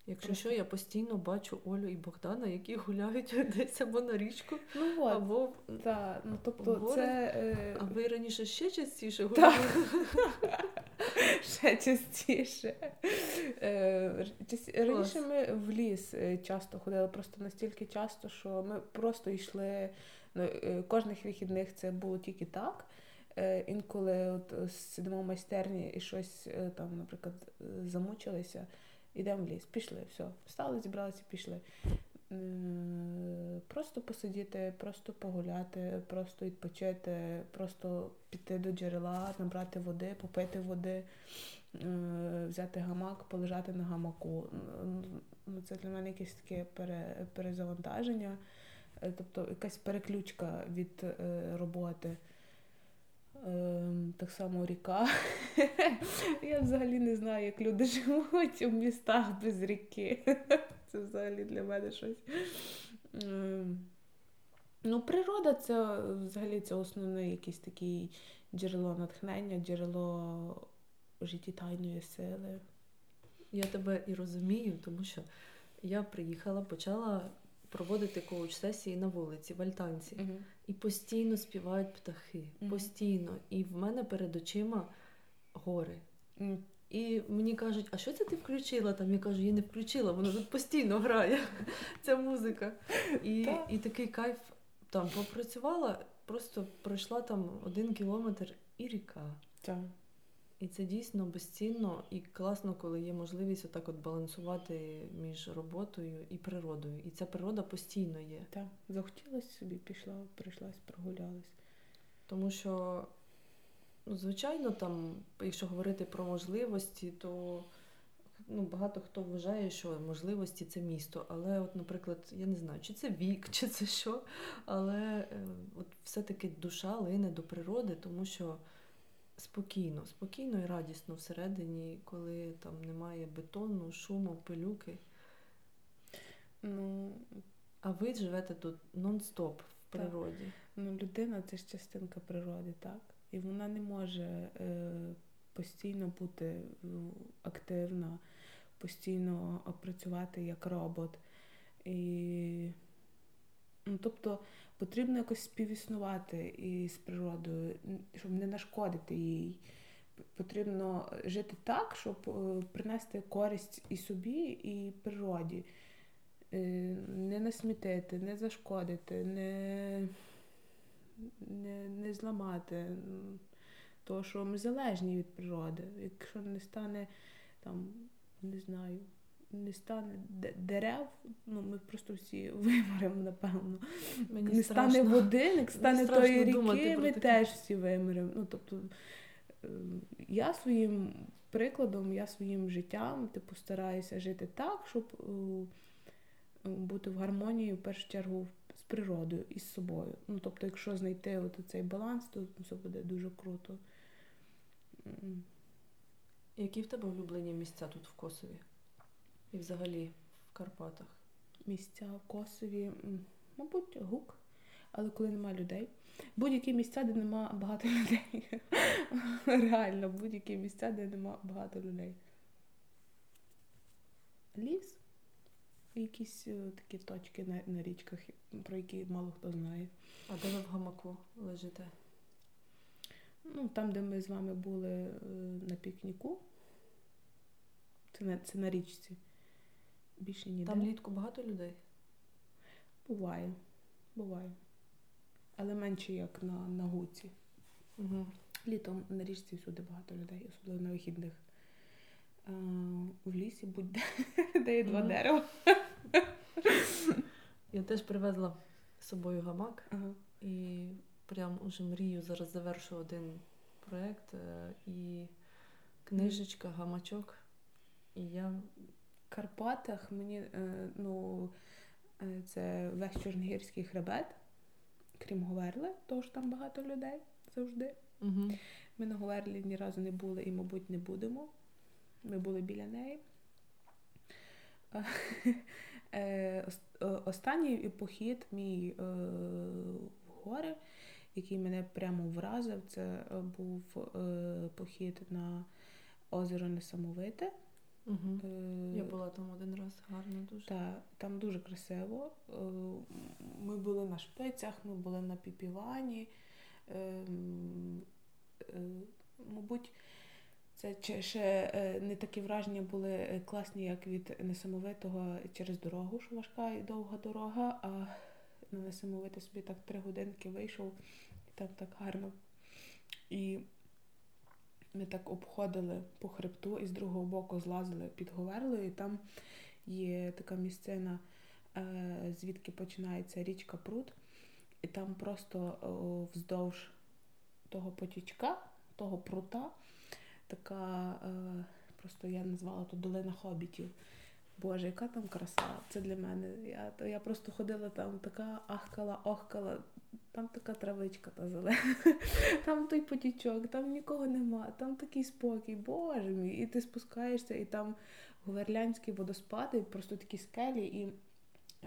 Speaker 1: Якщо
Speaker 2: Просто-
Speaker 1: що, я постійно бачу Олю і Богдана, які гуляють десь або на річку,
Speaker 2: Ну от,
Speaker 1: або
Speaker 2: та, ну тобто
Speaker 1: гори.
Speaker 2: це е,
Speaker 1: а ви раніше ще частіше гуляли?
Speaker 2: ще частіше. Е, Раніше ми в ліс е, часто ходили, просто настільки часто, що ми просто йшли ну, е, кожних вихідних це було тільки так. Інколи от сидимо в майстерні і щось там, наприклад, замучилися, йдемо в ліс, пішли, все, встали, зібралися, пішли. Просто посидіти, просто погуляти, просто відпочити, просто піти до джерела, набрати води, попити води, е, взяти гамак, полежати на гамаку. Це для мене якесь таке перезавантаження, е, тобто якась переключка від е, роботи. Е, так само ріка. Я взагалі не знаю, як люди живуть у містах без ріки. Це взагалі для мене щось. Е, ну, природа це взагалі це основне якесь таке джерело натхнення, джерело життєтайної сили.
Speaker 1: Я тебе і розумію, тому що я приїхала, почала проводити коуч-сесії на вулиці, в Альтанці.
Speaker 2: Угу.
Speaker 1: І постійно співають птахи.
Speaker 2: Мгм.
Speaker 1: Постійно. І в мене перед очима гори.
Speaker 2: М,
Speaker 1: І мені кажуть, а що це ти включила там? Я кажу, я не включила, воно тут постійно грає. Ця музика. І,
Speaker 2: Так.
Speaker 1: і такий кайф там попрацювала, просто пройшла там один кілометр і ріка.
Speaker 2: Так.
Speaker 1: І це дійсно безцінно і класно, коли є можливість отак от балансувати між роботою і природою. І ця природа постійно є.
Speaker 2: Так. Захотілося собі, пішла, прийшлась, прогулялась.
Speaker 1: Тому що, ну, звичайно, там, якщо говорити про можливості, то ну, багато хто вважає, що можливості це місто. Але, от, наприклад, я не знаю, чи це вік, чи це що, але е, от все-таки душа лине до природи, тому що спокійно, спокійно і радісно всередині, коли там немає бетону, шуму, пилюки.
Speaker 2: Ну,
Speaker 1: А ви живете тут нон-стоп в природі.
Speaker 2: ну, людина це ж частинка природи, так? І вона не може е, постійно бути ну, активна, постійно працювати як робот. І, ну, тобто потрібно якось співіснувати із природою, щоб не нашкодити їй. Потрібно жити так, щоб е, принести користь і собі, і природі. Е, Не насмітити, не зашкодити, не, не, не зламати. Тому що ми залежні від природи. Якщо не стане там, не знаю, не стане дерев, ну ми просто всі вимремо, напевно.
Speaker 1: Мені
Speaker 2: не
Speaker 1: страшно.
Speaker 2: стане води, не стане тої ріки, ми теж всі вимремо. Ну, тобто, е, я своїм прикладом, я своїм життям типу, стараюся жити так, щоб е, бути в гармонії в першу чергу з природою і з собою. Ну, тобто, якщо знайти от цей баланс, то все буде дуже круто.
Speaker 1: Які в тебе улюблені місця тут в Косові? І взагалі в Карпатах?
Speaker 2: Місця в Косові, мабуть, гук. Але коли нема людей. Будь-які місця, де нема багато людей. Реально, будь-які місця, де нема багато людей. Ліс. Якісь е, такі точки на, на річках, про які мало хто знає.
Speaker 1: А де ви в гамаку лежите?
Speaker 2: Ну, там, де ми з вами були е, на пікніку. Це на, це на річці. Більше ніде.
Speaker 1: Там літку багато людей?
Speaker 2: Буває. Буває. Але менше як на, на гуці.
Speaker 1: Угу.
Speaker 2: Літом на річці всюди багато людей, особливо на вихідних. А, в лісі будь-де де є два дерева.
Speaker 1: Я теж привезла з собою гамак
Speaker 2: Ага.
Speaker 1: і прям уже мрію зараз завершу один проєкт е, і книжечка, гамачок. І я
Speaker 2: Карпатах мені е, ну, е, це весь Чорногірський хребет, крім Говерли, тож там багато людей завжди.
Speaker 1: угу.
Speaker 2: Ми на Говерлі ні разу не були і, мабуть, не будемо. Ми були біля неї. Е, ос- Останній похід мій в гори, який мене прямо вразив, це був похід на озеро Несамовите.
Speaker 1: Угу.
Speaker 2: Е,
Speaker 1: Я була там один раз, гарно дуже.
Speaker 2: та, там дуже красиво. Е, Ми були на шпицях, ми були на піпівані. Ем, е, Мабуть, це ще- е, не такі враження були е, класні, як від несамовитого через дорогу, що важка і довга дорога, а на несамовите собі так три годинки вийшов, і там так гарно. І ми так обходили по хребту і з другого боку злазили під Говерлою. І там є така місцина, е, звідки починається річка Прут. І там просто вздовж того потічка, того прута, така, е, просто я назвала то долина хобітів. Боже, яка там краса? Це для мене. Я я просто ходила там, така ахкала, охкала, там така травичка та зелена, там той потічок, там нікого нема, там такий спокій, боже мій. І ти спускаєшся, і там говерлянські водоспади, просто такі скелі і,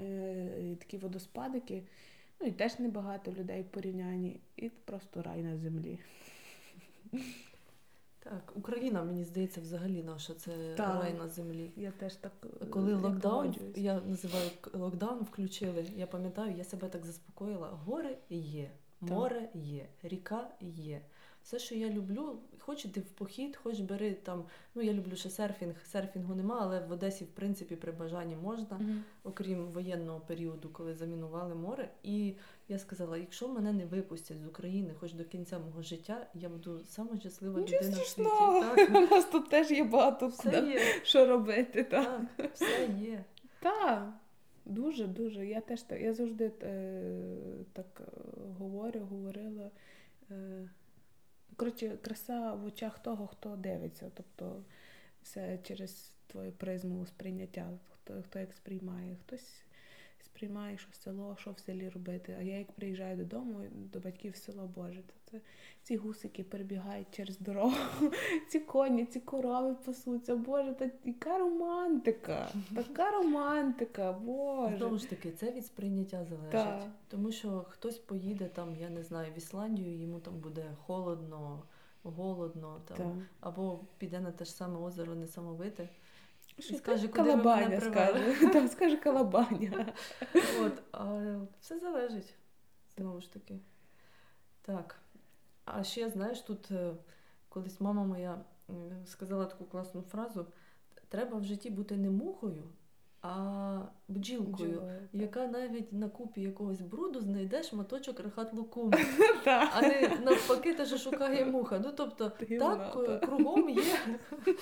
Speaker 2: е, такі водоспадики. Ну і теж небагато людей в порівнянні, і просто рай на землі.
Speaker 1: Так, Україна, мені здається, взагалі наша це так. рай на землі.
Speaker 2: Я теж так
Speaker 1: коли локдаун, я називаю локдаун, включили. Я пам'ятаю, я себе так заспокоїла. Гори є, море є, ріка є. Все, що я люблю, хоч іти в похід, хоч бери там. Ну я люблю ще серфінг. Серфінгу нема, але в Одесі, в принципі, при бажанні можна, mm-hmm. окрім воєнного періоду, коли замінували море. І я сказала: якщо мене не випустять з України, хоч до кінця мого життя, я буду сама щаслива
Speaker 2: людина
Speaker 1: в
Speaker 2: світі. Так. У нас тут теж є багато все є. що робити. Так,
Speaker 1: так все є.
Speaker 2: Так. Дуже, дуже. Я теж. Я завжди е, так е, говорю, говорила. Е, Коротше, краса в очах того, хто дивиться. Тобто все через твою призму сприйняття, хто хто як сприймає. Хтось сприймає, що село, що в селі робити. А я як приїжджаю додому, до батьків в село Боже, то це ці гусики перебігають через дорогу, ці коні, ці корови пасуться. Боже, та яка романтика, така романтика, Боже.
Speaker 1: Знову ж таки, це від сприйняття залежить. Так. Тому що хтось поїде там, я не знаю, в Ісландію, йому там буде холодно, голодно, там, або піде на те ж саме озеро Несамовите.
Speaker 2: Скаже, куди Калабаня ви скаже. Там скаже Калабаня.
Speaker 1: От, а Все залежить. Знову ж таки. Так. А ще, знаєш, тут е, колись мама моя сказала таку класну фразу: треба в житті бути не мухою, а бджілкою, Бджілою, яка навіть на купі якогось бруду знайде шматочок рахат лукуму, а не навпаки теж шукає муха. Ну тобто, так кругом є.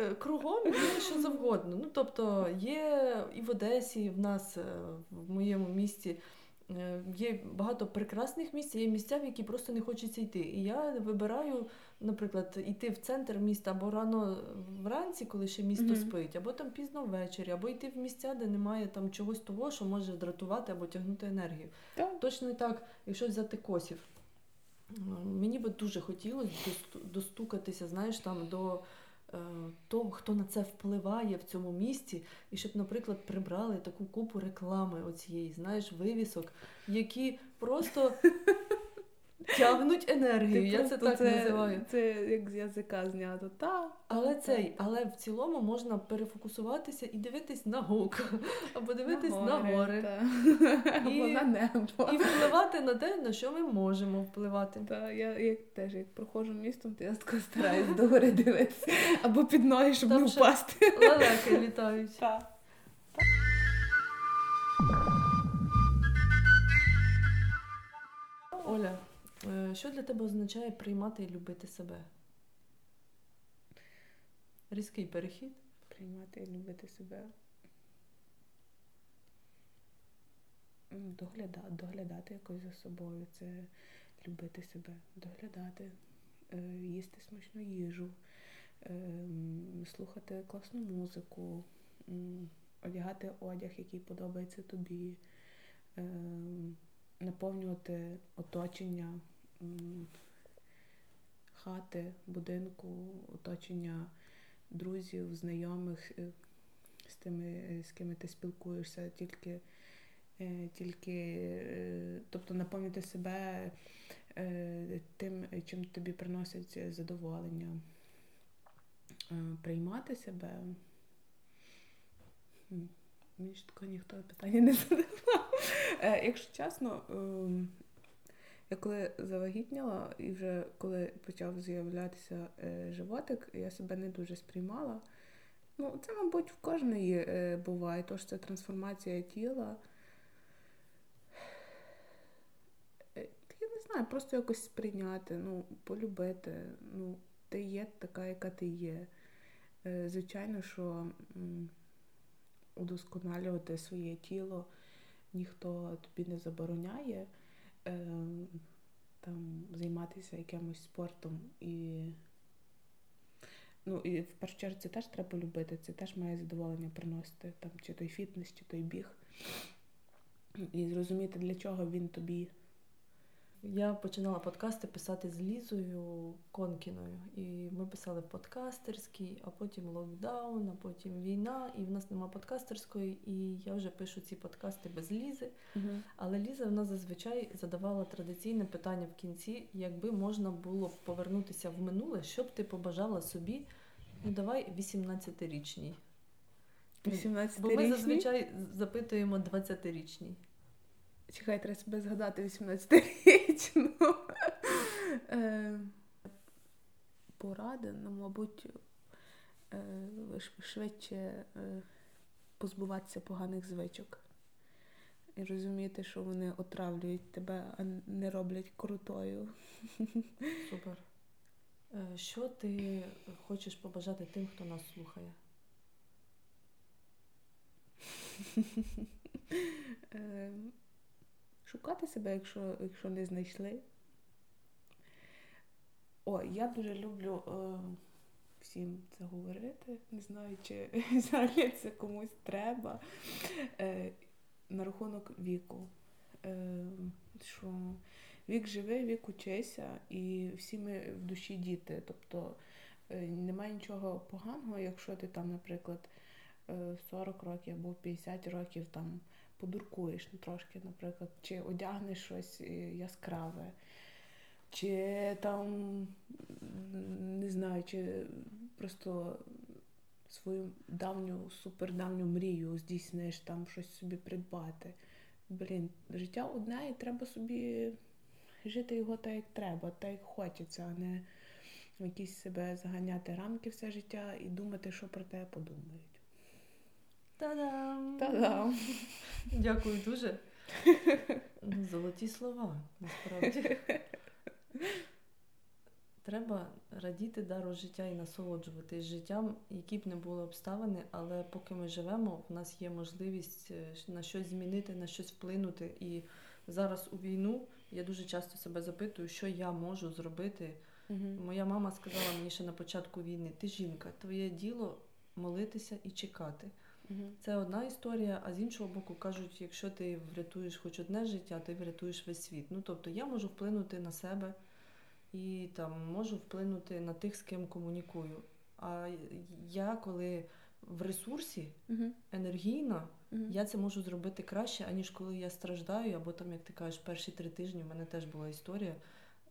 Speaker 1: Е, кругом є що завгодно. Ну, тобто є і в Одесі, і в нас, е, в моєму місті. Е, є багато прекрасних місць, є місця, в які просто не хочеться йти. І я вибираю, наприклад, йти в центр міста або рано вранці, коли ще місто mm-hmm. спить, або там пізно ввечері, або йти в місця, де немає там чогось того, що може дратувати або тягнути енергію.
Speaker 2: Yeah.
Speaker 1: Точно так, якщо взяти косів. Мені би дуже хотілося достукатися, знаєш, там до того, хто на це впливає в цьому місті, і щоб, наприклад, прибрали таку купу реклами оцієї, знаєш, вивісок, які просто Тягнуть енергію, я це так
Speaker 2: це,
Speaker 1: називаю.
Speaker 2: Це як з язика знято. Та,
Speaker 1: але цей, але в цілому можна перефокусуватися і дивитись на гук, або дивитись на гори, на гори.
Speaker 2: Або і, на небо.
Speaker 1: І впливати на те, на що ми можемо впливати.
Speaker 2: Так, я як теж як проходжу містом, то я так стараюсь до гори дивитися, або під ноги, щоб Там не впасти.
Speaker 1: Лелеки літають.
Speaker 2: Так.
Speaker 1: Оля. Е, що для тебе означає приймати і любити себе? Різкий перехід?
Speaker 2: Приймати і любити себе. Доглядати, доглядати якось за собою, це любити себе, доглядати, е, їсти смачну їжу, е, слухати класну музику, одягати одяг, який подобається тобі, наповнювати оточення хати, будинку, оточення друзів, знайомих, е, з тими, е, з ким ти спілкуєшся, тільки, е, тільки тобто наповнити себе тим, чим тобі приносять задоволення, приймати себе. Мені ж такого ніхто питання не задавав. Якщо чесно, ем, я коли завагітніла, і вже коли почав з'являтися е, животик, я себе не дуже сприймала. Ну, Це, мабуть, в кожної е, буває, тож це трансформація тіла. Е, я не знаю, просто якось сприйняти, ну, полюбити. Ну, Ти є така, яка ти є. Е, звичайно, що м, удосконалювати своє тіло ніхто тобі не забороняє. Ем, там займатися якимось спортом і Ну і в першу чергу це теж треба любити, це теж має задоволення приносити, там, чи той фітнес, чи той біг. І зрозуміти, для чого він тобі.
Speaker 1: Я починала подкасти писати з Лізою Конкіною. І ми писали в подкастерській, а потім локдаун, а потім війна, і в нас нема подкастерської, і я вже пишу ці подкасти без Лізи.
Speaker 2: Угу.
Speaker 1: Але Ліза в нас зазвичай задавала традиційне питання в кінці: якби можна було повернутися в минуле, що б ти побажала собі? Ну давай 18-річній.
Speaker 2: 18
Speaker 1: Бо ми зазвичай запитуємо 20-річній.
Speaker 2: Чекай, треба себе згадати 18-річну. Е, Поради, ну, мабуть, е, швидше е, позбуватися поганих звичок. І розуміти, що вони отравлюють тебе, а не роблять крутою.
Speaker 1: Супер. Що ти хочеш побажати тим, хто нас слухає?
Speaker 2: Шукати себе, якщо якщо не знайшли. О, я дуже люблю е, всім це говорити. Не знаю, чи взагалі це комусь треба. Е, На рахунок віку. Е, що Вік живий, вік учися, і всі ми в душі діти. Тобто е, немає нічого поганого, якщо ти там, наприклад, 40 е, років або 50 років там подуркуєш трошки, наприклад, чи одягнеш щось е, яскраве, чи там не знаю, чи просто свою давню, супердавню мрію здійсниш, там щось собі придбати. Блін, життя одне і треба собі жити його так, як треба, так як хочеться, а не якісь себе заганяти рамки все життя і думати, що про тебе подумають.
Speaker 1: Та-дам!
Speaker 2: Та-дам!
Speaker 1: Дякую дуже. Золоті слова, насправді. Треба радіти дару життя і насолоджуватись життям, які б не були обставини, але поки ми живемо, в нас є можливість е, на щось змінити, на щось вплинути. І зараз у війну я дуже часто себе запитую, що я можу зробити.
Speaker 2: Угу.
Speaker 1: Моя мама сказала мені ще на початку війни: ти жінка, твоє діло молитися і чекати. Це одна історія, а з іншого боку, кажуть, якщо ти врятуєш хоч одне життя, ти врятуєш весь світ. Ну тобто я можу вплинути на себе і там можу вплинути на тих, з ким комунікую. А я коли в ресурсі енергійно,
Speaker 2: uh
Speaker 1: я це можу зробити краще, аніж коли я страждаю, або там, як ти кажеш, перші три тижні в мене теж була історія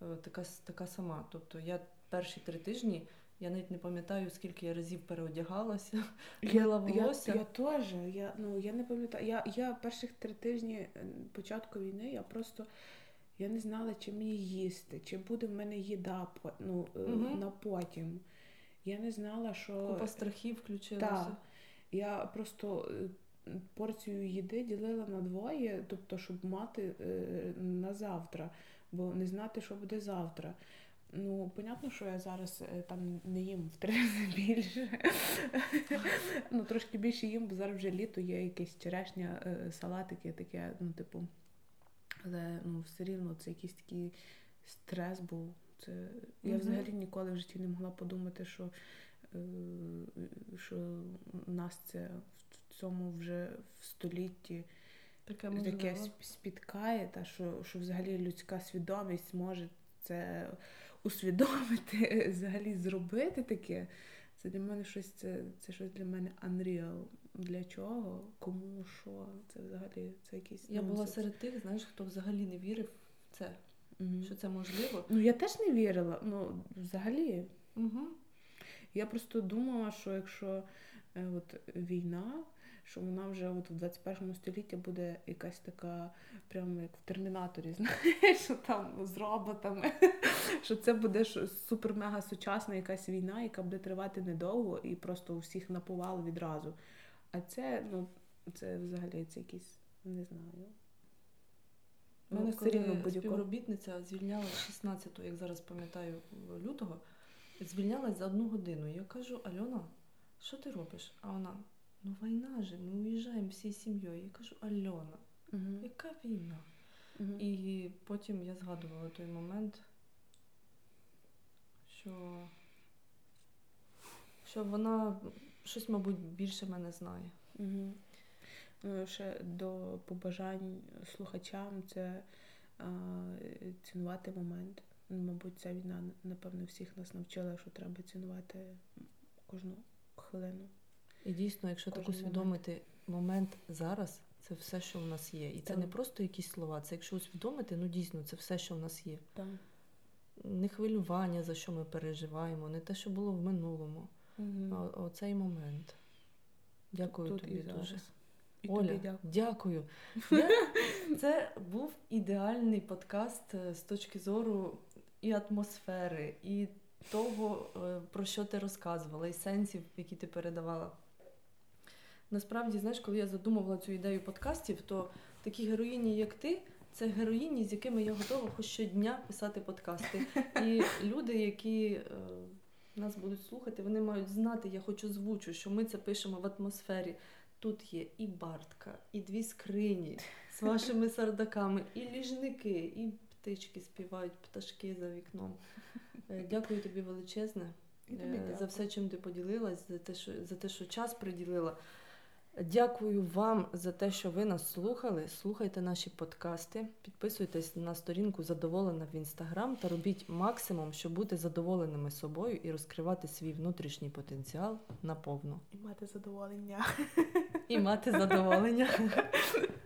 Speaker 1: е, така така сама. Тобто я перші три тижні. Я навіть не пам'ятаю, скільки я разів переодягалася, мила волосся.
Speaker 2: Я, я теж. Я ну, я не пам'ятаю. Я я перших три тижні е, початку війни я просто я не знала, чи мені їсти, чи буде в мене їда ну, угу. на потім. Я не знала, що.
Speaker 1: Купа страхів включилася.
Speaker 2: Так. Я просто е, порцію їди ділила на двоє, тобто, щоб мати на завтра, бо не знати, що буде завтра. Ну, понятно, що я зараз е, там не їм в три рази більше. ну, трошки більше їм, бо зараз вже літо є якесь черешня, е, салатики, таке, ну, типу. Але ну, все рівно це якийсь такий стрес був. Це... Я взагалі ніколи в житті не могла подумати, що е, що нас це в цьому вже в столітті
Speaker 1: таке,
Speaker 2: таке спіткає, та що, що взагалі людська свідомість може це усвідомити, взагалі зробити таке. Це для мене щось, це це щось для мене unreal. Для чого? Кому що? Це взагалі це якийсь.
Speaker 1: Я була серед тих, знаєш, хто взагалі не вірив в це,
Speaker 2: mm-hmm.
Speaker 1: що це можливо.
Speaker 2: Ну я теж не вірила. Ну, взагалі.
Speaker 1: Угу.
Speaker 2: Я просто думала, що якщо е, от війна, що вона вже от в 21 столітті буде якась така, прямо як в термінаторі, знаєш, що там з роботами, що це буде супер-мега сучасна якась війна, яка буде тривати недовго і просто всіх наповал відразу. А це, ну, це взагалі це якісь, не знаю.
Speaker 1: Мене коли співробітниця звільнялась 16-го, як зараз пам'ятаю, лютого, звільнялась за одну годину. Я кажу, Альона, що ти робиш? А вона, ну війна же, ми уїжджаємо всією сім'єю. Я кажу, Альона,
Speaker 2: угу.
Speaker 1: яка війна?
Speaker 2: Угу.
Speaker 1: І потім я згадувала той момент, що що вона щось, мабуть, більше мене знає.
Speaker 2: Угу. Ну, ще до побажань слухачам це а, цінувати момент. Ну, Мабуть, ця війна, напевно, всіх нас навчила, що треба цінувати кожну хвилину.
Speaker 1: І дійсно, якщо так усвідомити момент зараз, це все, що в нас є. І це не просто якісь слова, це якщо усвідомити, ну дійсно, це все, що в нас є.
Speaker 2: Так.
Speaker 1: Не хвилювання, за що ми переживаємо, не те, що було в минулому, а
Speaker 2: Угу.
Speaker 1: оцей момент. Дякую
Speaker 2: Тут
Speaker 1: тобі
Speaker 2: і
Speaker 1: дуже.
Speaker 2: І
Speaker 1: Оля,
Speaker 2: тобі дякую.
Speaker 1: дякую. Це був ідеальний подкаст е, з точки зору і атмосфери, і того, е, про що ти розказувала, і сенсів, які ти передавала. Насправді, знаєш, коли я задумувала цю ідею подкастів, то такі героїні, як ти, це героїні, з якими я готова хоч щодня писати подкасти. І люди, які е, нас будуть слухати, вони мають знати, я хоч озвучу, що ми це пишемо в атмосфері. Тут є і бартка, і дві скрині з вашими сардаками, і ліжники, і птички співають, пташки за вікном. Е, Дякую тобі величезне е, за все, чим ти поділилась, за те, що, за те, що час приділила. Дякую вам за те, що ви нас слухали. Слухайте наші подкасти, підписуйтесь на сторінку Задоволена в інстаграм та робіть максимум, щоб бути задоволеними собою і розкривати свій внутрішній потенціал наповну.
Speaker 2: І мати задоволення.
Speaker 1: І мати задоволення.